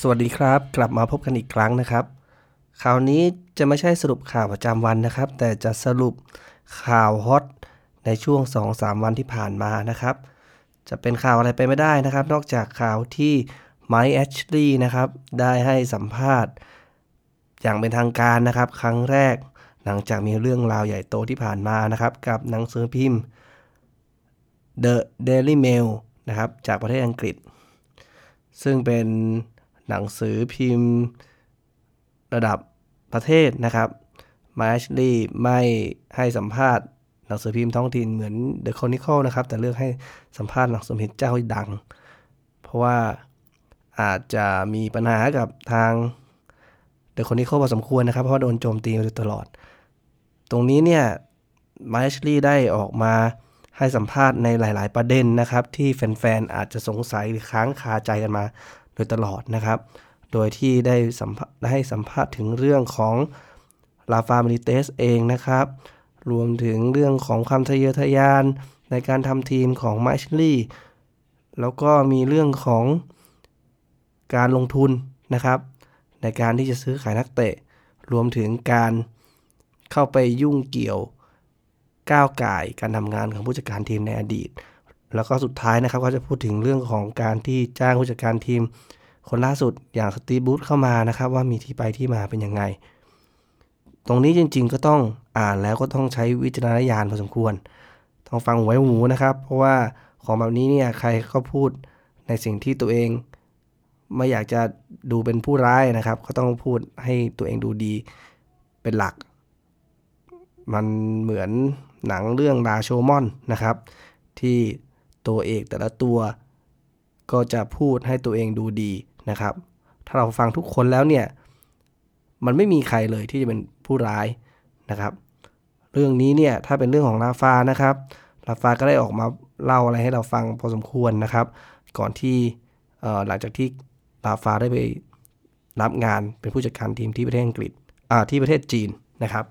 สวัสดีครับ กลับมาพบกันอีกครั้งนะครับคราวนี้จะไม่ใช่สรุปข่าวประจำวันนะครับ แต่จะสรุปข่าวฮอตในช่วง 2-3 วันที่ผ่านมานะครับ จะเป็นข่าวอะไรไปไม่ได้นะครับ นอกจากข่าวที่ไมค์แอชลีย์นะครับ ได้ให้สัมภาษณ์ อย่างเป็นทางการนะครับ ครั้งแรก หลังจากมีเรื่องราวใหญ่โตที่ผ่านมานะครับ กับหนังสือพิมพ์ The Daily Mail นะครับ จากประเทศอังกฤษ ซึ่งเป็น หนังสือพิมพ์ ระดับประเทศนะครับมาชลีไม่ให้สัมภาษณ์หนังสือพิมพ์ท้องถิ่นเหมือน The Chronicle นะครับ แต่เลือกให้สัมภาษณ์หนังสือพิมพ์เจ้าดัง เพราะว่าอาจจะมีปัญหากับทาง The Chronicle พอสมควรนะครับ เพราะโดนโจมตีมาโดยตลอด ตรงนี้เนี่ยมาชลีได้ออกมาให้สัมภาษณ์ในหลาย ๆ ประเด็นนะครับ ที่แฟน ๆ อาจจะสงสัยหรือค้างคาใจกันมา โดยตลอดนะครับ โดยที่ได้สัมภาได้ให้สัมภาษณ์ถึงเรื่องของลาฟามิลิเตสเองนะครับ รวมถึงเรื่องของความทะเยอทะยานในการทำทีมของไมชลี่ แล้วก็มีเรื่องของการลงทุนนะครับ ในการที่จะซื้อขายนักเตะ รวมถึงการเข้าไปยุ่งเกี่ยวก้าวไก่การทำงานของผู้จัดการทีมในอดีต แล้วก็สุดท้ายนะครับก็จะพูดถึงเรื่องของการที่จ้างผู้จัดการทีม คนล่าสุดอย่างสตีบูธเข้ามานะครับ ว่ามีที่ไปที่มาเป็นยังไง ตรงนี้จริง ๆ ก็ต้องอ่านแล้วก็ต้องใช้วิจารณญาณพอสมควร ต้องฟังไว้หูนะครับ เพราะว่าของแบบนี้เนี่ยใครก็พูดในสิ่งที่ตัวเอง ไม่อยากจะดูเป็นผู้ร้ายนะครับ ก็ต้องพูดให้ตัวเองดูดีเป็นหลัก มันเหมือนหนังเรื่องราโชมอนนะครับ ที่ ตัวเอกแต่ละตัว ก็จะพูดให้ตัวเองดูดีนะครับ ถ้าเราฟังทุกคนแล้วเนี่ย มันไม่มีใครเลยที่จะเป็นผู้ร้ายนะครับ เรื่องนี้เนี่ยถ้าเป็นเรื่องของลาฟานะครับลาฟาก็ได้ออกมาเล่าอะไรให้เราฟังพอสมควรนะครับ ก่อนที่หลังจากที่ลาฟาได้ไปรับงานเป็นผู้จัดการทีมที่ประเทศอังกฤษที่ประเทศจีนนะครับ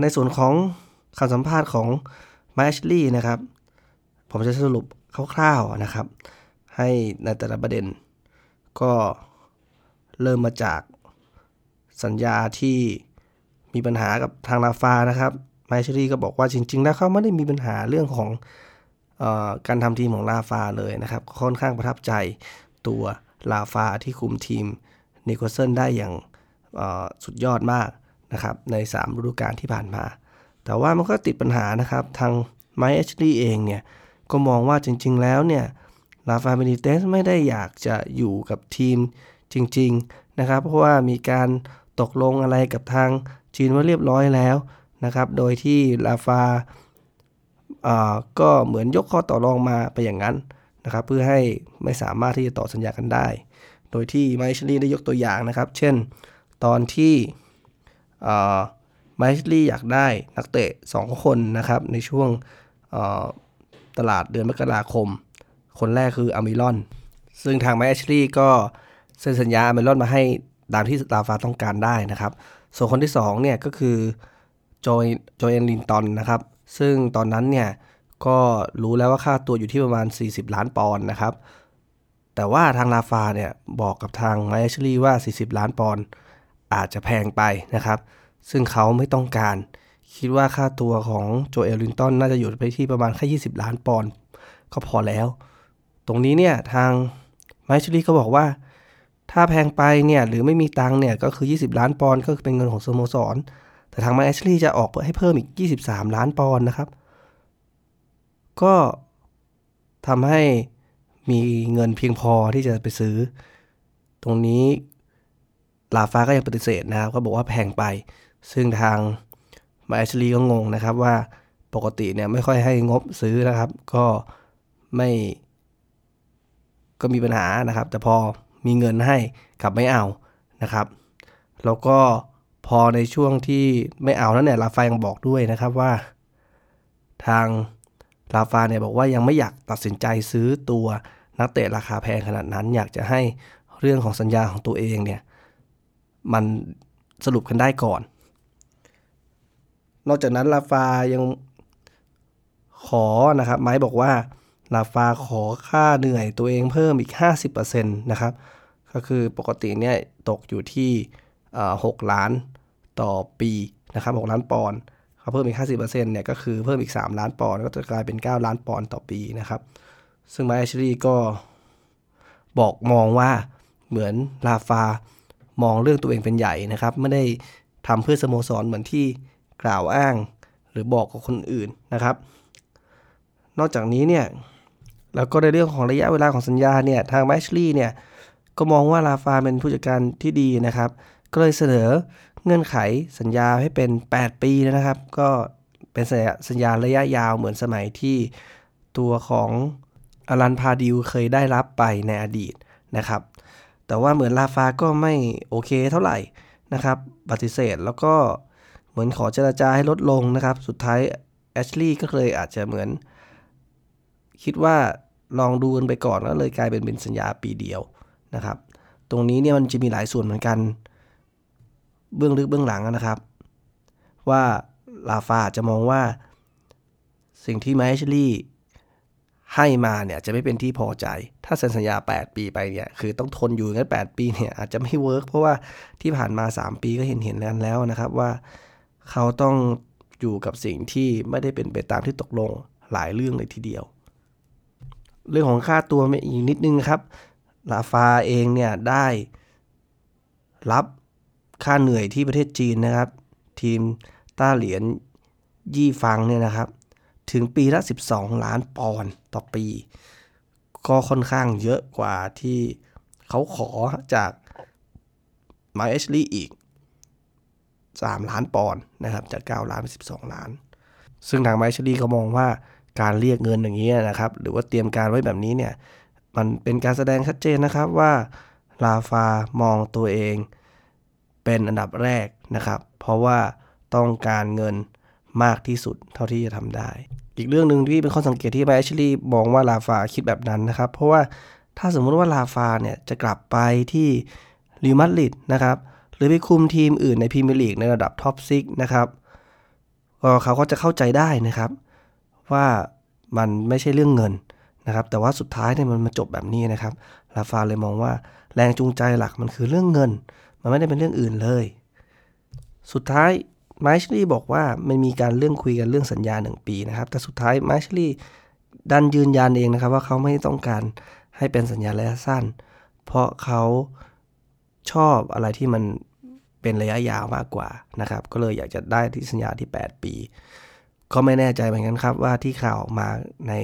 ในส่วนของคำสัมภาษณ์ของ มาชลี่นะครับ ผมจะสรุปคร่าวๆนะครับ ให้ในแต่ละประเด็น ก็เริ่มมาจากสัญญาที่มีปัญหากับทางลาฟานะครับมาชลี่ก็บอกว่าจริงๆ แล้วเขาไม่ได้มีปัญหาเรื่องของออการทำทีมของลาฟาเลยนะครับ ค่อนข้างประทับใจตัวลาฟาที่คุมทีมนิโคลเซนได้อย่างสุดยอดมากนะครับใน3ฤดูกาลที่ผ่านมา แต่ว่ามันก็ติดปัญหานะครับ ทางไมเอชลีเองเนี่ย ก็มองว่าจริง ๆ แล้วเนี่ยลาฟาเบนิเตสไม่ได้อยากจะอยู่กับทีมจริง ๆ นะครับ เพราะว่ามีการตกลงอะไรกับทางจีนว่าเรียบร้อยแล้วนะครับ โดยที่ลาฟาก็เหมือนยกข้อต่อรองมาไปอย่างนั้นนะครับ เพื่อให้ไม่สามารถที่จะต่อสัญญากันได้ โดยที่ไมเอชลีได้ยกตัวอย่างนะครับ เช่น ตอนที่ ไมค์ลี่อยากได้นักเตะ 2 คนนะครับ ในช่วงตลาดเดือนมกราคม คนแรกคืออัลมิรอน ซึ่งทางไมค์ลี่ก็เซ็นสัญญาอัลมิรอนมาให้ตามที่ราฟาต้องการได้นะครับ ส่วนคนที่2เนี่ยก็คือโจโจเอลินตันนะครับ ซึ่งตอนนั้นเนี่ยก็รู้แล้วว่าค่าตัวอยู่ที่ประมาณ 40 ล้านปอนด์นะครับ แต่ว่าทางราฟาเนี่ยบอกกับทางไมค์ลี่ว่า 40 ล้านปอนด์อาจจะแพงไปนะครับ ซึ่งเขาไม่ต้องการ คิดว่าค่าตัวของโจเอลินตันน่าจะอยู่ไปที่ประมาณแค่20 ล้านปอนด์ก็พอแล้ว ตรงนี้เนี่ยทางไมชลีก็บอกว่า ถ้าแพงไปเนี่ยหรือไม่มีตังเนี่ยก็คือ 20 ล้านปอนด์ก็คือเป็นเงินของสโมสร แต่ทางไมชลีจะออกให้เพิ่มอีก 23 ล้านปอนด์นะครับ ก็ทำให้มีเงินเพียงพอที่จะไปซื้อ ตรงนี้ลาฟ้าก็ยังปฏิเสธนะครับก็บอกว่าแพงไป ซึ่งทางมาแอชลีก็งงนะครับว่าปกติเนี่ยไม่ค่อยให้งบซื้อนะครับ ก็ไม่ก็มีปัญหานะครับ แต่พอมีเงินให้กลับไม่เอานะครับ แล้วก็พอในช่วงที่ไม่เอานั้นเนี่ยลาฟายังบอกด้วยนะครับว่า ทางลาฟาเนี่ยบอกว่ายังไม่อยากตัดสินใจซื้อตัวนักเตะราคาแพงขนาดนั้น อยากจะให้เรื่องของสัญญาของตัวเองเนี่ยมันสรุปกันได้ก่อน นอกจากนั้นลาฟายังขอนะครับไม้บอกว่าลาฟาขอค่าเหนื่อยตัวเองเพิ่มอีก 50%นะครับ ก็คือปกติเนี่ยตกอยู่ที่หกล้านต่อปีนะครับ6ล้านปอนด์เขาเพิ่มอีก 50%เนี่ยก็คือเพิ่มอีก 3 ล้านปอนด์ก็จะกลายเป็น 9 ล้านปอนด์ต่อปีนะครับ ซึ่งไมเอชลีก็บอกมองว่าเหมือนลาฟามองเรื่องตัวเองเป็นใหญ่นะครับ ไม่ได้ทำเพื่อสโมสรเหมือนที่ กล่าวอ้าง หรือบอกกับคนอื่นนะครับ นอกจากนี้เนี่ยแล้วก็ในเรื่องของระยะเวลาของสัญญาเนี่ยทางแมชลี่เนี่ยก็มองว่าลาฟาเป็นผู้จัดการที่ดีนะครับ ก็เลยเสนอเงื่อนไขสัญญาให้เป็น 8 ปีนะครับ ก็เป็นสัญญาระยะยาวเหมือนสมัยที่ตัวของอลันพาดิวเคยได้รับไปในอดีตนะครับ แต่ว่าเหมือนลาฟาก็ไม่โอเคเท่าไหร่นะครับ ปฏิเสธแล้วก็ เหมือนขอเจราจาให้ลดลงนะครับ สุดท้ายแอชลีย์ก็เลยอาจจะเหมือน คิดว่าลองดูกันไปก่อนแล้วเลยกลายเป็นเป็นสัญญาปีเดียวนะครับ ตรงนี้เนี่ยมันจะมีหลายส่วนเหมือนกัน เบื้องลึกเบื้องหลังนะครับ ว่าราฟาจะมองว่า สิ่งที่ไมเชลี่ให้มาเนี่ยจะไม่เป็นที่พอใจ ถ้าเซ็นสัญญา 8 ปีไปเนี่ยคือต้องทนอยู่งั้น8ปีเนี่ยอาจจะไม่ work เพราะว่าที่ผ่านมา 3 ปีก็เห็นเห็นแล้วนะครับว่า เขาต้องอยู่กับสิ่งที่ไม่ได้เป็นไปตามที่ตกลงหลายเรื่องเลยทีเดียว เรื่องของค่าตัวอีกนิดนึงครับ ราฟาเองเนี่ยได้รับค่าเหนื่อยที่ประเทศจีนนะครับ ทีมต้าเหรียญยี่ฟังเนี่ยนะครับ ถึงปีละ 12 ล้านปอนด์ต่อปี ก็ค่อนข้างเยอะกว่าที่เขาขอจากมาเอชลีอีก 3 ล้านปอนด์นะครับจาก 9 ล้านเป็น12 ล้าน ซึ่งทางไมเชลีเขามองว่าการเรียกเงินอย่างนี้นะครับ หรือว่าเตรียมการไว้แบบนี้เนี่ยมันเป็นการแสดงชัดเจนนะครับว่าราฟามองตัวเอง เป็นอันดับแรกนะครับ เพราะว่าต้องการเงินมากที่สุดเท่าที่จะทำได้ อีกเรื่องหนึ่งที่เป็นข้อสังเกตที่ไบเอชลีมองว่าราฟาคิดแบบนั้นนะครับ เพราะว่าถ้าสมมุติว่าราฟาเนี่ยจะกลับไปที่เรอัลมาดริดนะครับ หรือไปคุมทีมอื่นในพรีเมียร์ลีกในระดับ top six นะครับก็เขาก็จะเข้าใจได้นะครับ ว่ามันไม่ใช่เรื่องเงินนะครับ แต่ว่าสุดท้ายเนี่ยมันมาจบแบบนี้นะครับลาฟาเลยมองว่าแรงจูงใจหลักมันคือเรื่องเงิน มันไม่ได้เป็นเรื่องอื่นเลย สุดท้ายไมชลี่บอกว่ามันมีการเรื่องคุยกันเรื่องสัญญาหนึ่งปีนะครับ แต่สุดท้ายไมชลี่ดันยืนยันเองนะครับว่าเขาไม่ต้องการให้เป็นสัญญาระยะสั้น เพราะเขา ชอบอะไรที่มันเป็นระยะยาวมากกว่านะครับ ก็เลยอยากจะได้ที่สัญญาที่ 8 ปี ก็ไม่แน่ใจเหมือนกันครับว่าที่ข่าวออกมาใน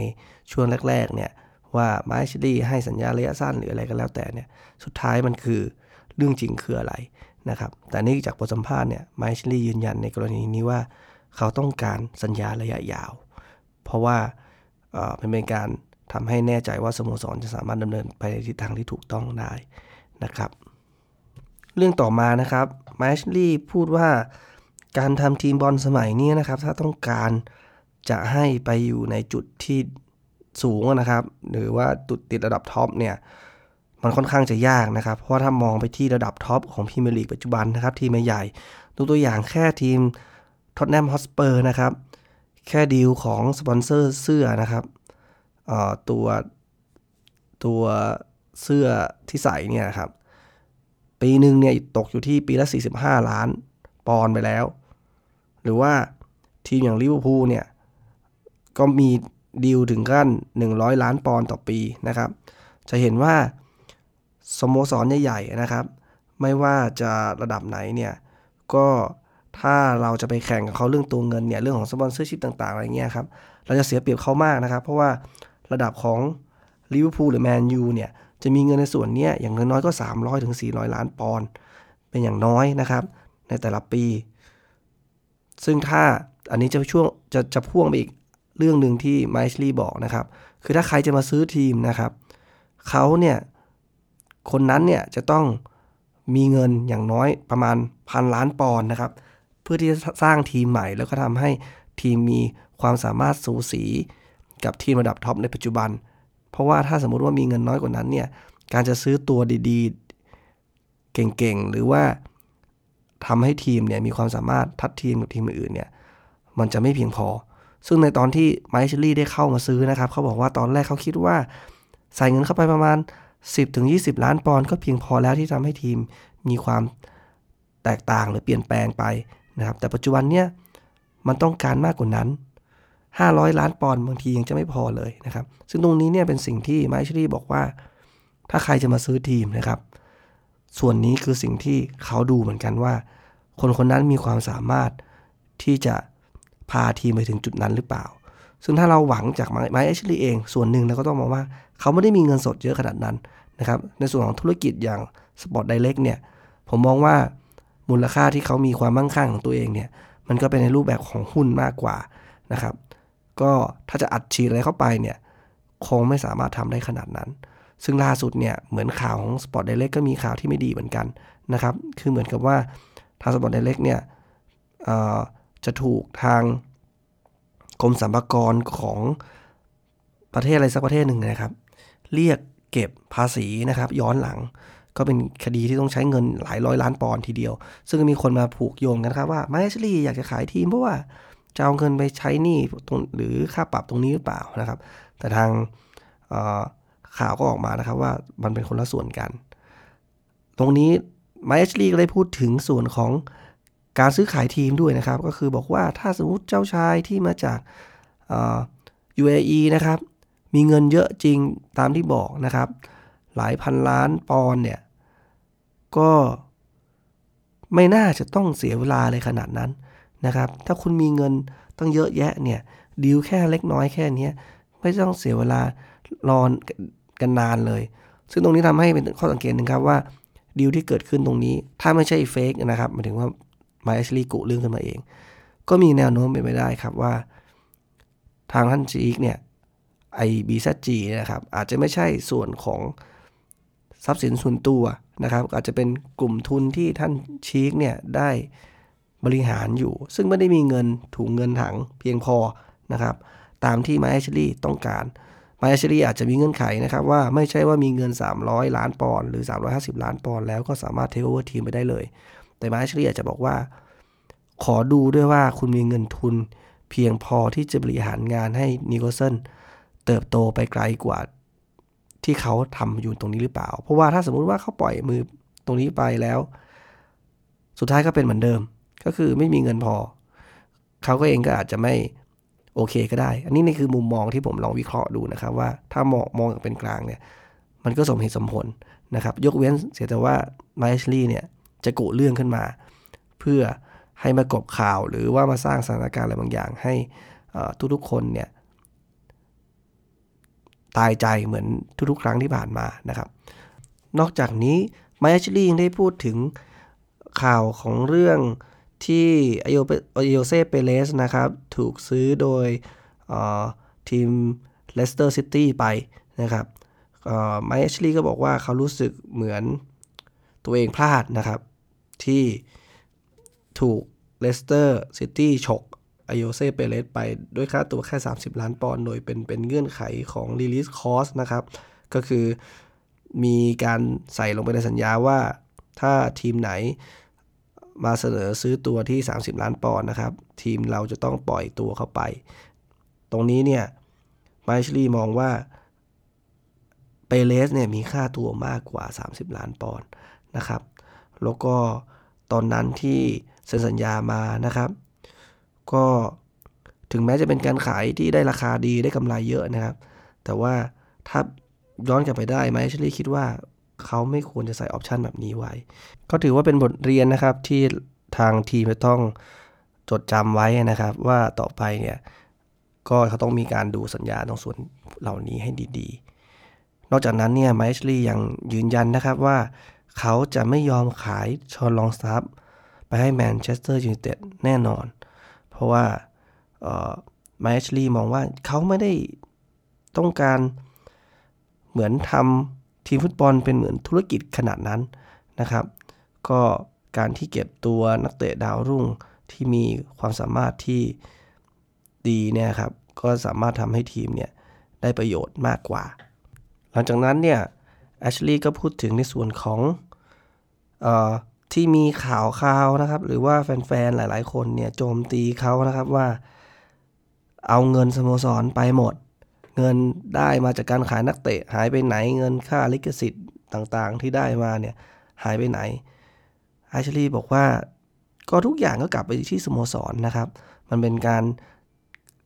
ช่วงแรกๆเนี่ยว่าไมชลี่ให้สัญญาระยะสั้นหรืออะไรก็แล้วแต่เนี่ยสุดท้ายมันคือเรื่องจริงคืออะไรนะครับแต่นี่จากบทสัมภาษณ์เนี่ยไมชลี่ยืนยันในกรณีนี้ว่าเขาต้องการสัญญาระยะยาว เพราะว่าเป็นเป็นการทำให้แน่ใจว่าสโมสรจะสามารถดำเนินไปในทิศทางที่ถูกต้องได้นะครับ เรื่องต่อมานะครับไมชลี่พูดว่าการทำทีมบอลสมัยนี้นะครับ ถ้าต้องการจะให้ไปอยู่ในจุดที่สูงนะครับ หรือว่าตุดติดระดับ top เนี่ยมันค่อนข้างจะยากนะครับ เพราะถ้ามองไปที่ระดับ top ของพรีเมียร์ลีกปัจจุบันนะครับ ทีมใหญ่ดูตัวอย่างแค่ทีมท็อตแนมฮอตสเปอร์นะครับ แค่ดีลของสปอนเซอร์เสื้อนะครับตัวตัวเสื้อที่ใส่เนี่ยครับ ปีหนึ่งเนี่ยตกอยู่ที่ปีละ 45 ล้าน ปอนด์ไปแล้ว หรือว่าทีมอย่างลิเวอร์พูลเนี่ย ก็มีดีลถึงขั้น 100 ล้านปอนด์ต่อปีนะครับ จะเห็นว่าสโมสรใหญ่ๆนะครับ ไม่ว่าจะระดับไหนเนี่ย ก็ถ้าเราจะไปแข่งกับเขาเรื่องตัวเงินเนี่ยเรื่องของ sponsorship ต่างๆอะไรเงี้ยครับ เราจะเสียเปรียบเขามากนะครับ เพราะว่าระดับของลิเวอร์พูลหรือแมนยูเนี่ย จะมีเงินในส่วนนี้อย่างน้อยก็ 300ถึง400 ล้านปอนด์เป็นอย่างน้อยนะครับ ในแต่ละปี ซึ่งถ้าอันนี้จะช่วงจะจะพ่วงไปอีกเรื่องหนึ่งที่ไมซ์ลีบอกนะครับ คือถ้าใครจะมาซื้อทีมนะครับเขาเนี่ยคนนั้นเนี่ยจะต้องมีเงินอย่างน้อยประมาณพันล้านปอนด์นะครับ เพื่อที่จะสร้างทีมใหม่ แล้วก็ทำให้ทีมมีความสามารถสูสีกับทีมระดับท็อปในปัจจุบัน เพราะว่าถ้าสมมุติว่ามีเงินน้อยกว่านั้นเนี่ย การจะซื้อตัวดีๆ เก่งๆ หรือว่าทำให้ทีมเนี่ยมีความสามารถทัดทีมกับทีมอื่นเนี่ย มันจะไม่เพียงพอ ซึ่งในตอนที่ไมค์เชลลี่ได้เข้ามาซื้อนะครับ เขาบอกว่าตอนแรกเขาคิดว่า ใส่เงินเข้าไปประมาณ 10-20 ล้านปอนด์ก็เพียงพอแล้วที่ทำให้ทีมมีความแตกต่างหรือเปลี่ยนแปลงไปนะครับ แต่ปัจจุบันเนี่ยมันต้องการมากกว่านั้น 500 ล้านปอนด์บางทียังจะไม่พอเลยนะครับ ซึ่งตรงนี้เนี่ยเป็นสิ่งที่ไมค์เชลลี่บอกว่า ถ้าใครจะมาซื้อทีมนะครับ ส่วนนี้คือสิ่งที่เขาดูเหมือนกันว่า คนคนนั้นมีความสามารถที่จะพาทีมไปถึงจุดนั้นหรือเปล่า ซึ่งถ้าเราหวังจากไมเอชลีเอง ส่วนหนึ่งเราก็ต้องมองว่า เขาไม่ได้มีเงินสดเยอะขนาดนั้นนะครับ ในส่วนของธุรกิจอย่างสปอร์ตไดเรกเนี่ย ผมมองว่ามูลค่าที่เขามีความมั่งคั่งของตัวเองเนี่ย มันก็เป็นในรูปแบบของหุ้นมากกว่านะครับ ก็ถ้าจะอัดฉีดอะไรเข้าไปเนี่ยคงไม่สามารถทำได้ขนาดนั้น ซึ่งล่าสุดเนี่ยเหมือนข่าวของ Sport Direct ก็มีข่าวที่ไม่ดีเหมือนกันนะครับ คือเหมือนกับว่าทาง Sport Direct เนี่ยจะถูกทางกรมสรรพากรของประเทศอะไรสักประเทศหนึ่งนะครับ เรียกเก็บภาษีนะครับ ย้อนหลังก็เป็นคดีที่ต้องใช้เงินหลายร้อยล้านปอนด์ทีเดียว ซึ่งมีคนมาผูกโยงกันครับว่าไมเอชลี่อยากจะขายทีมเพราะว่า จะเอาเงินไปใช้หนี้หรือค่าปรับตรงนี้หรือเปล่านะครับ แต่ทางข่าวก็ออกมานะครับว่ามันเป็นคนละส่วนกัน ตรงนี้ไมเอชลีก็ได้พูดถึงส่วนของการซื้อขายทีมด้วยนะครับ ก็คือบอกว่าถ้าสมมติเจ้าชายที่มาจาก UAE นะครับ มีเงินเยอะจริงตามที่บอกนะครับ หลายพันล้านปอนเนี่ย ก็ไม่น่าจะต้องเสียเวลาเลยขนาดนั้น นะครับ ถ้าคุณมีเงินต้องเยอะแยะเนี่ยดีลแค่เล็กน้อยแค่นี้ไม่ต้องเสียเวลารอนกันนานเลย ซึ่งตรงนี้ทำให้เป็นข้อสังเกตหนึ่งครับว่าดีลที่เกิดขึ้นตรงนี้ ถ้าไม่ใช่เฟกนะครับหมายถึงว่ามาเอชลีกุเรื่องขึ้นมาเอง ก็มีแนวโน้มเป็นไปได้ครับว่า ทางท่านจีกเนี่ยไอบีซัจีนะครับ อาจจะไม่ใช่ส่วนของทรัพย์สินส่วนตัวนะครับ อาจจะเป็นกลุ่มทุนที่ท่านชีกเนี่ยได้ บริหารอยู่ ซึ่งไม่ได้มีเงินถุงเงินถังเพียงพอนะครับ ตามที่ไมเอชลีต้องการไมเอชลีอาจจะมีเงื่อนไขนะครับว่าไม่ใช่ว่ามีเงิน 300 ล้านปอนด์หรือ 350 ล้านปอนด์แล้วก็สามารถเทคโอเวอร์ทีมไปได้เลย แต่ไมค์ แอชลีย์จะบอกว่า ขอดูด้วยว่าคุณมีเงินทุนเพียงพอที่จะบริหารงานให้นิวคาสเซิลเติบโตไปไกลกว่าที่เขาทำอยู่ตรงนี้หรือเปล่า เพราะว่าถ้าสมมุติว่าเขาปล่อยมือตรงนี้ไปแล้ว สุดท้ายก็เป็นเหมือนเดิม ก็คือไม่มีเงินพอ เขาก็เองก็อาจจะไม่โอเคก็ได้ อันนี้นี่คือมุมมองที่ผมลองวิเคราะห์ดูนะครับ ว่าถ้ามองมองเป็นกลางเนี่ยมันก็สมเหตุสมผลนะครับ ยกเว้นเสียแต่ว่าไมชลี่เนี่ยจะกุเรื่องขึ้นมา เพื่อให้มากบข่าวหรือว่ามาสร้างสถานการณ์อะไรบางอย่าง ให้ทุกๆคนเนี่ยตายใจเหมือนทุกๆ ครั้งที่ผ่านมานะครับ นอกจากนี้ไมชลี่ยังได้พูดถึงข่าวของเรื่อง ที่อโยโยเซเปเลสนะครับ ถูกซื้อโดยทีมเลสเตอร์ซิตี้ไปนะครับไมเอชลีก็บอกว่าเขารู้สึกเหมือนตัวเองพลาดนะครับ ที่ถูกเลสเตอร์ซิตี้ฉกอโยเซเปเรซไปด้วยค่าตัวแค่ 30 ล้านปอนด์โดยเป็นเป็นเงื่อนไขของ release clause นะครับ ก็คือมีการใส่ลงไปในสัญญาว่าถ้าทีมไหน มาเสนอซื้อตัวที่ 30 ล้านปอนด์นะครับ ทีมเราจะต้องปล่อยตัวเข้าไป ตรงนี้เนี่ยไมชลีมองว่าเปเรสเนี่ยมีค่าตัวมากกว่า 30 ล้านปอนด์นะครับ แล้วก็ตอนนั้นที่เซ็นสัญญามานะครับ ก็ถึงแม้จะเป็นการขายที่ได้ราคาดีได้กำไรเยอะนะครับ แต่ว่าถ้าย้อนกลับไปได้ไหมชลีคิดว่า เขาไม่ควรจะใส่ออปชันแบบนี้ไว้ ก็ถือว่าเป็นบทเรียนนะครับที่ทางทีมจะต้องจดจำไว้นะครับ ว่าต่อไปเนี่ยก็เขาต้องมีการดูสัญญาตรงส่วนเหล่านี้ให้ดีๆ นอกจากนั้นเนี่ยไมชลียังยืนยันนะครับว่าเขาจะไม่ยอมขายฌอนลองสตาฟฟ์ไปให้แมนเชสเตอร์ยูไนเต็ดแน่นอน เพราะว่าไมเอชลีมองว่าเขาไม่ได้ต้องการเหมือนทำ ทีมฟุตบอลเป็นเหมือนธุรกิจขนาดนั้นนะครับ ก็การที่เก็บตัวนักเตะดาวรุ่งที่มีความสามารถที่ดีเนี่ยครับก็สามารถทำให้ทีมเนี่ยได้ประโยชน์มากกว่า หลังจากนั้นเนี่ยแอชลีย์ก็พูดถึงในส่วนของอที่มีข่าวข่าวนะครับ หรือว่าแฟนๆ หลายๆ คนเนี่ยโจมตีเขานะครับว่า เอาเงินสโมสรไปหมด เงินได้มาจากการขายนักเตะ หายไปไหนเงินค่าลิขสิทธิ์ต่างๆ ที่ได้มาเนี่ยหายไปไหนไอชลีบอกว่าก็ทุกอย่างก็กลับไปที่สโมสรนะครับ มันเป็นการ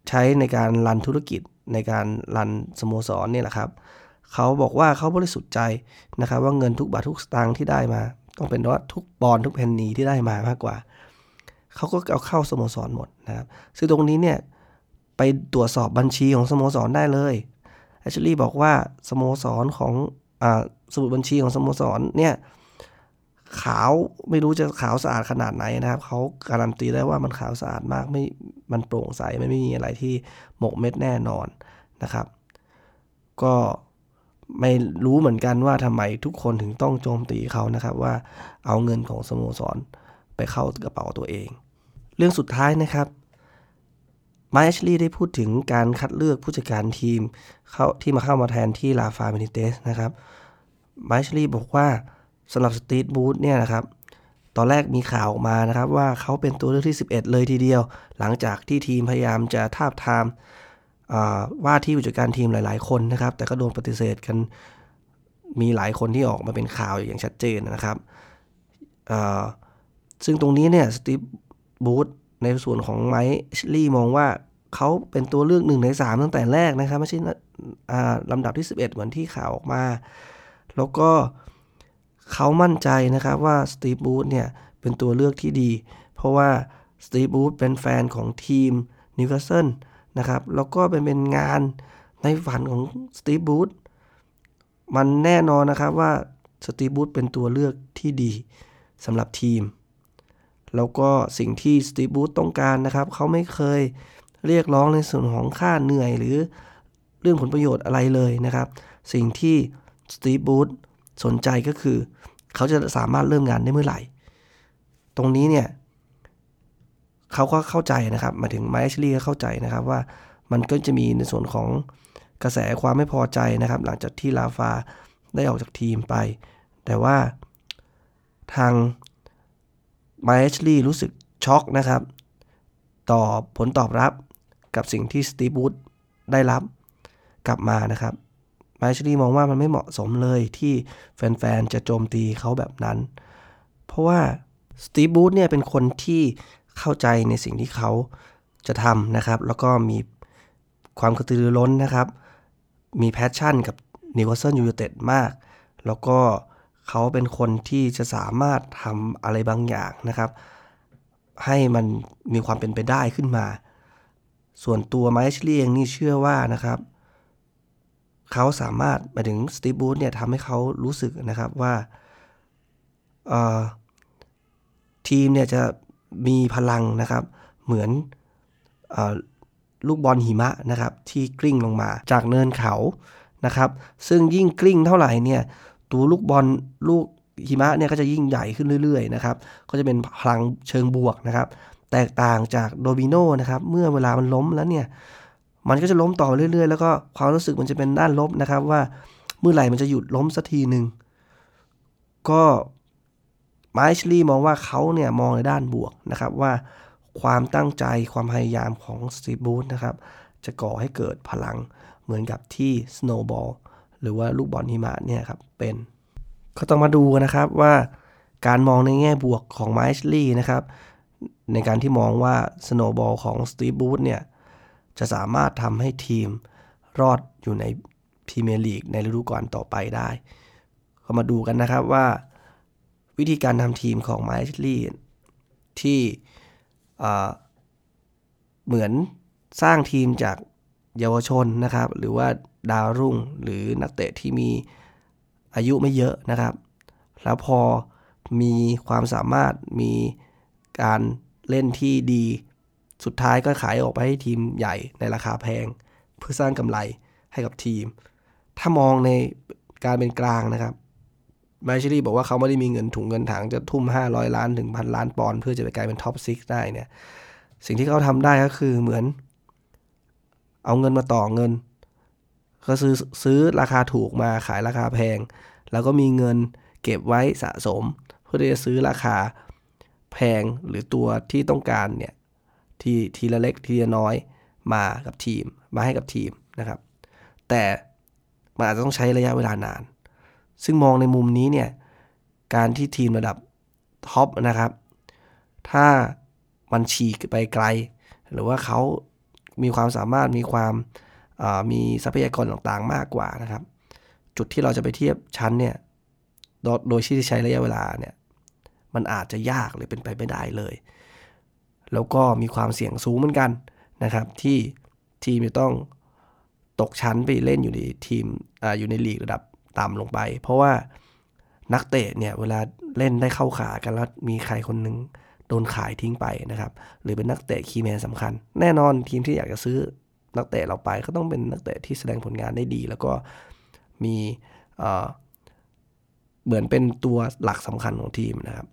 ใช้ในการรันธุรกิจในการรันสโมสรเนี่ยแหละครับ เขาบอกว่าเขาบริสุทธิ์ใจนะครับ ว่าเงินทุกบาททุกสตางค์ที่ได้มา ต้องเป็นว่าทุกบอลทุกเพนนีที่ได้มามากกว่า เขาก็เอาเข้าสโมสรหมดนะครับ ซึ่งตรงนี้เนี่ย ไปตรวจสอบบัญชีของสโมสรได้เลยแอชลีย์บอกว่าสโมสรของอ่าสมุดบัญชีของสโมสรเนี่ยขาวไม่รู้จะขาวสะอาดขนาดไหนนะครับเขาการันตีได้ว่ามันขาวสะอาดมากไม่มันโปร่งใสไม่มีอะไรที่หมกเม็ดแน่นอนนะครับ ก็ไม่รู้เหมือนกันว่าทำไมทุกคนถึงต้องโจมตีเขานะครับว่าเอาเงินของสโมสรไปเข้ากระเป๋าตัวเอง เรื่องสุดท้ายนะครับ มาแอชลีย์ได้พูดถึงการคัดเลือกผู้จัดการทีมเข้าที่มาเข้ามาแทนที่ลาฟาเบนิเตสนะครับมาแอชลีย์บอกว่าสำหรับสตีทบูธเนี่ยนะครับตอนแรกมีข่าวออกมานะครับว่าเขาเป็นตัวเลือกที่ 11 เลยทีเดียว หลังจากที่ทีมพยายามจะทาบทามว่าที่ผู้จัดการทีมหลาย ๆ คนนะครับ แต่ก็โดนปฏิเสธกันมีหลายคนที่ออกมาเป็นข่าวอย่างชัดเจนนะครับซึ่งตรงนี้เนี่ยสตีฟ บรูซ ในส่วนของไมค์ แอชลีย์มองว่าเขาเป็นตัวเลือกหนึ่งใน 3 ตั้งแต่แรกนะครับ ไม่ใช่ลำดับที่ 11 เหมือนที่ข่าวออกมา แล้วก็เขามั่นใจนะครับว่าสตีฟ บรูซเนี่ยเป็นตัวเลือกที่ดี เพราะว่าสตีฟ บรูซเป็นแฟนของทีมนิวคาสเซิลนะครับ แล้วก็เป็นเป็นงานในฝันของสตีฟบูธมันแน่นอนนะครับว่าสตีฟบูธเป็นตัวเลือกที่ดีสำหรับทีม แล้วก็สิ่งที่สตีบูธต้องการนะครับ เขาไม่เคยเรียกร้องในส่วนของค่าเหนื่อยหรือเรื่องผลประโยชน์อะไรเลยนะครับ สิ่งที่สตีบูธสนใจก็คือ เขาจะสามารถเริ่มงานได้เมื่อไหร่ ตรงนี้เนี่ยเขาก็เข้าใจนะครับมาถึงไมค์ชลีก็เข้าใจนะครับว่ามันก็จะมีในส่วนของกระแสความไม่พอใจนะครับ หลังจากที่ลาฟาได้ออกจากทีมไป แต่ว่าทาง ไมค์ชลีรู้สึกช็อกนะครับ ต่อผลตอบรับกับสิ่งที่สตีบูธได้รับกลับมานะครับไมชลีมองว่ามันไม่เหมาะสมเลยที่แฟน ๆ จะโจมตีเขาแบบนั้น เพราะว่าสตีฟ บรูซเนี่ยเป็นคนที่เข้าใจในสิ่งที่เขาจะทำนะครับ แล้วก็มีความกระตือรือร้นนะครับ มี passion กับนิวคาสเซิลยูไนเต็ดมาก แล้วก็ เขาเป็นคนที่จะสามารถทำอะไรบางอย่างนะครับ ให้มันมีความเป็นไปได้ขึ้นมา ส่วนตัวไมชลีเองนี่เชื่อว่านะครับ เขาสามารถมาถึงสตีฟ บรูซเนี่ยทำให้เขารู้สึกนะครับว่าทีมเนี่ยจะมีพลังนะครับ เหมือนอลูกบอลหิมะนะครับ ที่กลิ้งลงมาจากเนินเขานะครับ ซึ่งยิ่งกลิ้งเท่าไหร่เนี่ย ตัวลูกบอลลูกหิมะเนี่ยก็จะยิ่งใหญ่ขึ้นเรื่อยๆนะครับ ก็จะเป็นพลังเชิงบวกนะครับ แตกต่างจากโดมิโนนะครับ เมื่อเวลามันล้มแล้วเนี่ย มันก็จะล้มต่อเรื่อยๆ แล้วก็ความรู้สึกมันจะเป็นด้านลบนะครับ ว่าเมื่อไหร่มันจะหยุดล้มสักทีหนึ่ง ก็ไมชลีมองว่าเขาเนี่ยมองในด้านบวกนะครับว่าความตั้งใจความพยายามของสตีบูธนะครับ จะก่อให้เกิดพลังเหมือนกับที่สโนว์บอล หรือว่าลูกบอลหิมะเนี่ยครับเป็นก็ต้องมาดูนะครับว่าการมองในแง่บวกของไมชลีนะครับ ในการที่มองว่าสโนบอลของสตีบูธเนี่ย จะสามารถทำให้ทีมรอดอยู่ในพรีเมียร์ลีกในฤดูกาลต่อไปได้ ก็มาดูกันนะครับว่า วิธีการทำทีมของไมค์ลีที่เหมือนสร้างทีมจากเยาวชนนะครับ หรือว่า ดาวรุ่ง หรือนักเตะที่มีอายุไม่เยอะนะครับ แล้วพอมีความสามารถมีการเล่นที่ดี สุดท้ายก็ขายออกไปให้ทีมใหญ่ในราคาแพง เพื่อสร้างกำไรให้กับทีม ถ้ามองในการเป็นกลางนะครับแมชชี่บอกว่าเขาไม่ได้มีเงินถุงเงินถังจะทุ่ม 500 ล้านถึงพันล้านปอนด์เพื่อจะไปกลายเป็น top six ได้เนี่ย สิ่งที่เขาทำได้ก็คือเหมือน เอาเงินมาต่อเงิน ก็ซื้อซื้อราคาถูกมาขายราคาแพง แล้วก็มีเงินเก็บไว้สะสม เพื่อที่จะซื้อราคาแพงหรือตัวที่ต้องการเนี่ยทีทีละเล็กทีละน้อยมากับทีมมาให้กับทีมนะครับ แต่มันอาจจะต้องใช้ระยะเวลานาน ซึ่งมองในมุมนี้เนี่ยการที่ทีมระดับท็อปนะครับ ถ้ามันฉีกไปไกล หรือว่าเขามีความสามารถมีความ มีทรัพยากรต่างๆมากกว่านะครับ จุดที่เราจะไปเทียบชั้นเนี่ยโดยที่ใช้ระยะเวลาเนี่ยมันอาจจะยากหรือเป็นไปไม่ได้เลย แล้วก็มีความเสี่ยงสูงเหมือนกันนะครับ ที่ทีมจะต้องตกชั้นไปเล่นอยู่ในทีมออยู่ในลีกระดับต่ำลงไป เพราะว่านักเตะเนี่ยเวลาเล่นได้เข้าขากันแล้วมีใครคนหนึ่งโดนขายทิ้งไปนะครับ หรือเป็นนักเตะ key man สำคัญ แน่นอนทีมที่อยากจะซื้อ นักเตะเราไปก็ต้องเป็นนักเตะที่แสดงผลงานได้ดี แล้วก็มีเหมือนเป็นตัวหลักสำคัญของทีมนะครับ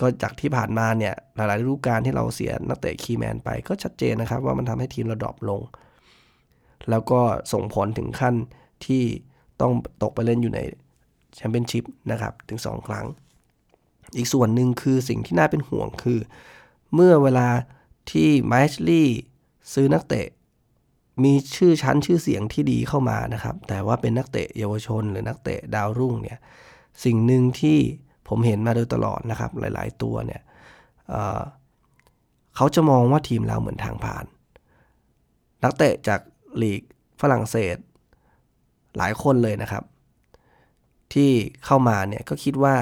ก็จากที่ผ่านมาเนี่ยหลายๆฤดูกาลที่เราเสียนักเตะ key man ไปก็ชัดเจนนะครับ ว่ามันทำให้ทีมเรา drop ลง แล้วก็ส่งผลถึงขั้นที่ต้องตกไปเล่นอยู่ในแชมเปี้ยนชิพนะครับถึง 2 ครั้ง อีกส่วนหนึ่งคือสิ่งที่น่าเป็นห่วงคือ เมื่อเวลาที่ไมชลี่ซื้อนักเตะ มีชื่อชั้นชื่อเสียงที่ดีเข้ามานะครับ แต่ว่าเป็นนักเตะเยาวชน หรือนักเตะดาวรุ่งเนี่ยสิ่งหนึ่งที่ผมเห็นมาโดยตลอดนะครับ หลาย ๆ ตัวเนี่ยเเขาจะมองว่าทีมเราเหมือนทางผ่าน นักเตะจากลีกฝรั่งเศส หลายคนเลยนะครับ ที่เข้ามาเนี่ยก็คิดว่า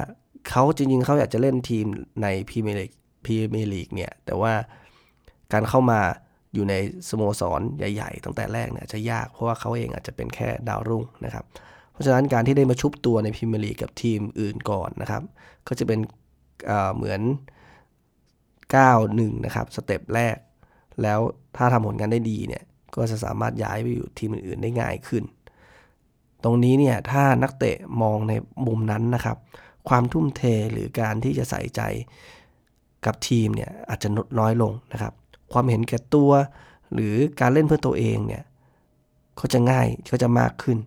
เขาจริง ๆเขาอยากจะเล่นทีมในพรีเมียร์ลีกพรีเมียร์ลีกเนี่ยแต่ว่าการเข้ามา อยู่ในสโมสรใหญ่ ๆ ตั้งแต่แรกเนี่ยจะยากเพราะว่าเขาเองอาจจะเป็นแค่ดาวรุ่งนะครับ เพราะฉะนั้นการที่ได้มาชุบตัวในพรีเมียร์ลีกกับทีมอื่นก่อนนะครับ ก็จะเป็นเหมือน9-1นะครับ step แรก แล้วถ้าทำผลงานได้ดีเนี่ยก็จะสามารถย้ายไปอยู่ทีมอื่นๆได้ง่ายขึ้น ตรงนี้เนี่ยถ้านักเตะมองในมุมนั้นนะครับ ความทุ่มเทหรือการที่จะใส่ใจกับทีมเนี่ยอาจจะลดน้อยลงนะครับ ความเห็นแก่ตัว หรือการเล่นเพื่อตัวเองเนี่ยก็จะง่ายก็จะมากขึ้น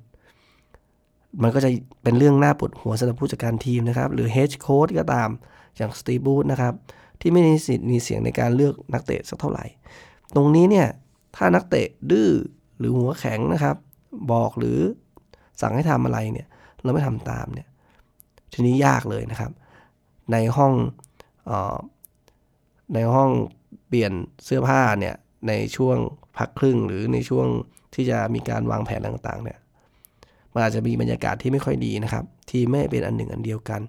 มันก็จะเป็นเรื่องหน่าปวดหัวสำหรับผู้จัดการทีมนะครับ หรือเฮดโค้ดก็ตามอย่างสตีบูธนะครับ ที่ไม่มีสิทธิ์มีเสียงในการเลือกนักเตะสักเท่าไหร่ ตรงนี้เนี่ยถ้านักเตะดื้อหรือหัวแข็งนะครับ บอกหรือสั่งให้ทำอะไรเนี่ยเราไม่ทำตามเนี่ยทีนี้ยากเลยนะครับ ในห้องอในห้อง ปลี่ยนเสื้อผ้าเนี่ยในช่วงพักครึ่งหรือในช่วงที่จะมีการวางแผนต่างๆเนี่ยมันอาจจะมีบรรยากาศที่ไม่ค่อยดีนะครับ ที่ไม่เป็นอันหนึ่งอันเดียวกัน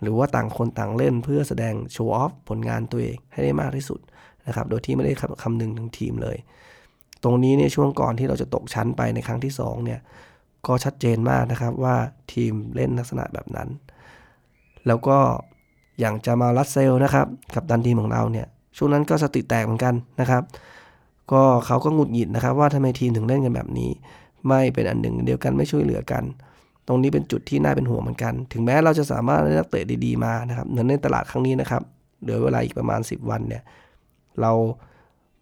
หรือว่าต่างคนต่างเล่นเพื่อแสดงโชว์ออฟผลงานตัวเองให้ได้มากที่สุดนะครับ โดยที่ไม่ได้คำนึงถึงทีมเลย ตรงนี้ในช่วงก่อนที่เราจะตกชั้นไปในครั้งที่2เนี่ยก็ชัดเจนมากนะครับว่าทีมเล่นลักษณะแบบนั้น แล้วก็อย่างจะมาลัดเซลนะครับ กับดันทีมของเราเนี่ย ช่วงนั้นก็สติแตกเหมือนกันนะครับ ก็เขาก็หงุดหงิดนะครับ ว่าทำไมทีมถึงเล่นกันแบบนี้ ไม่เป็นอันหนึ่งเดียวกันไม่ช่วยเหลือกัน ตรงนี้เป็นจุดที่น่าเป็นห่วงเหมือนกัน ถึงแม้เราจะสามารถได้นักเตะดีๆมานะครับเหมือนในตลาดครั้งนี้นะครับเหลือเวลาอีกประมาณ 10 วันเนี่ยเรา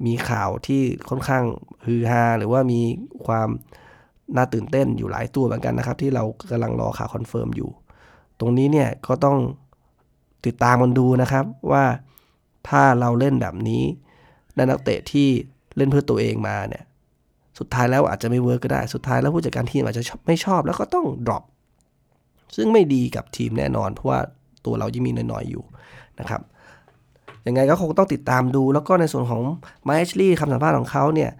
มีข่าวที่ค่อนข้างฮือฮาหรือว่ามีความน่าตื่นเต้นอยู่หลายตัวเหมือนกันนะครับ ที่เรากำลังรอข่าว confirm อยู่ ตรงนี้เนี่ยก็ต้องติดตามกันดูนะครับว่า ถ้าเราเล่นแบบนี้ได้นักเตะที่เล่นเพื่อตัวเองมาเนี่ย สุดท้ายแล้วอาจจะไม่ work ก็ได้ สุดท้ายแล้วผู้จัดการทีมอาจจะไม่ชอบแล้วก็ต้อง drop ซึ่งไม่ดีกับทีมแน่นอน เพราะว่าตัวเรายังมีน้อยๆอยู่นะครับ ยังไงก็คงต้องติดตามดู แล้วก็ในส่วนของไมเอชลี่คำสัมภาษณ์ของเขาเนี่ย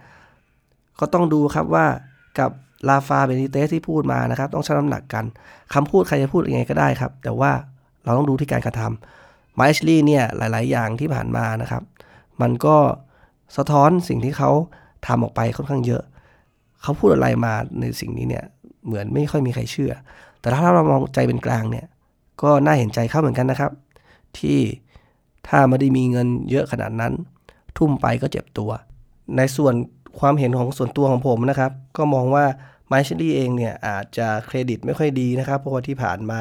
ก็ต้องดูครับว่ากับลาฟาเบนิเตสที่พูดมานะครับ ต้องชั่งน้ำหนักกันคำพูดใครจะพูดยังไงก็ได้ครับ แต่ว่าเราต้องดูที่การกระทำ มชลี่เนี่ยหลาย ๆ อย่างที่ผ่านมานะครับ มันก็สะท้อนสิ่งที่เขาทำออกไปค่อนข้างเยอะ เขาพูดอะไรมาในสิ่งนี้เนี่ยเหมือนไม่ค่อยมีใครเชื่อ แต่ถ้าเรามองใจเป็นกลางเนี่ยก็น่าเห็นใจเขาเหมือนกันนะครับ ที่ถ้าไม่ได้มีเงินเยอะขนาดนั้น ทุ่มไปก็เจ็บตัว ในส่วนความเห็นของส่วนตัวของผมนะครับ ก็มองว่าไมชลี่เองเนี่ยอาจจะเครดิตไม่ค่อยดีนะครับ เพราะว่าที่ผ่านมา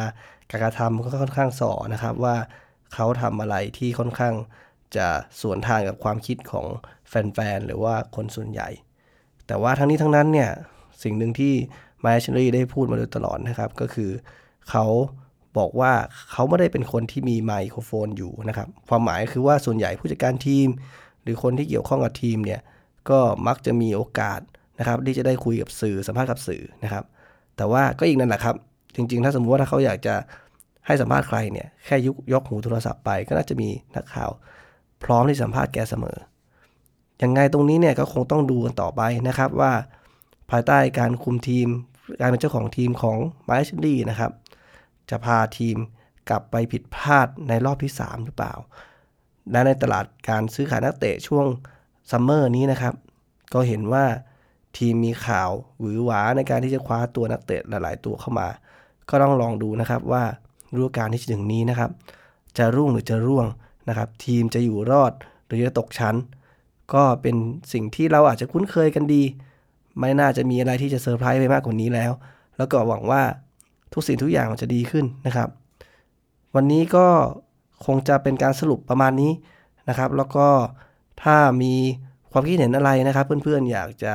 การกระทำก็ค่อนข้างส่อนะครับว่า เขาทำอะไรที่ค่อนข้างจะสวนทางกับความคิดของแฟนๆ หรือว่าคนส่วนใหญ่ แต่ว่าทั้งนี้ทั้งนั้นเนี่ย สิ่งหนึ่งที่ไมค์ชนรีได้พูดมาโดยตลอดนะครับ ก็คือเขาบอกว่าเขาไม่ได้เป็นคนที่มีไมโครโฟนอยู่นะครับ ความหมายคือว่าส่วนใหญ่ผู้จัดการทีม หรือคนที่เกี่ยวข้องกับทีมเนี่ย ก็มักจะมีโอกาสนะครับ ที่จะได้คุยกับสื่อสัมภาษณ์กับสื่อนะครับ แต่ว่าก็อีกนั่นแหละครับ จริงๆ ถ้าสมมติว่าถ้าเขาอยากจะ ให้สัมภาษณ์ใครเนี่ยแค่ยุกยกหูโทรศัพท์ไปก็น่าจะมีนักข่าว พร้อมที่สัมภาษณ์แกเสมอยังไงตรงนี้เนี่ยก็คงต้องดูกันต่อไปนะครับว่า ภายใต้การคุมทีม การเป็นเจ้าของทีมของไมค์ แอชลีย์นะครับ จะพาทีมกลับไปผิดพลาดในรอบที่ 3 หรือเปล่า และในตลาดการซื้อขายนักเตะช่วงซัมเมอร์นี้นะครับ ก็เห็นว่าทีมมีข่าวหวือหวาในการที่จะคว้าตัวนักเตะหลาย ๆ ตัวเข้ามา ก็ต้องลองดูนะครับว่า ฤดูกาลที่จะถึงนี้นะครับ จะรุ่งหรือจะร่วงนะครับ ทีมจะอยู่รอดหรือจะตกชั้น ก็เป็นสิ่งที่เราอาจจะคุ้นเคยกันดี ไม่น่าจะมีอะไรที่จะเซอร์ไพรส์ไปมากกว่านี้แล้ว แล้วก็หวังว่าทุกสิ่งทุกอย่างจะดีขึ้นนะครับ วันนี้ก็คงจะเป็นการสรุปประมาณนี้นะครับ แล้วก็ถ้ามีความคิดเห็นอะไรนะครับ เพื่อนๆอยากจะ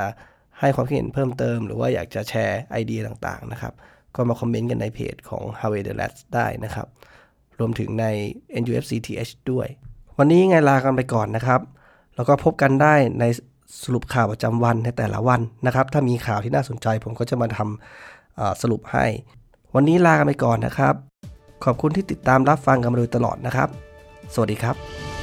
ให้ความคิดเห็นเพิ่มเติม หรือว่าอยากจะแชร์ไอเดียต่างๆนะครับ ก็มาคอมเมนต์กันในเพจของ h o w a y the Lads ได้นะครับ รวมถึงใน NUFCTH ด้วย วันนี้ไงลากันไปก่อนนะครับ แล้วก็พบกันได้ในสรุปข่าวประจำวันในแต่ละวันนะครับ ถ้ามีข่าวที่น่าสนใจผมก็จะมาทำสรุปให้ วันนี้ลากันไปก่อนนะครับ ขอบคุณที่ติดตามรับฟังกันมาโดยตลอดนะครับ สวัสดีครับ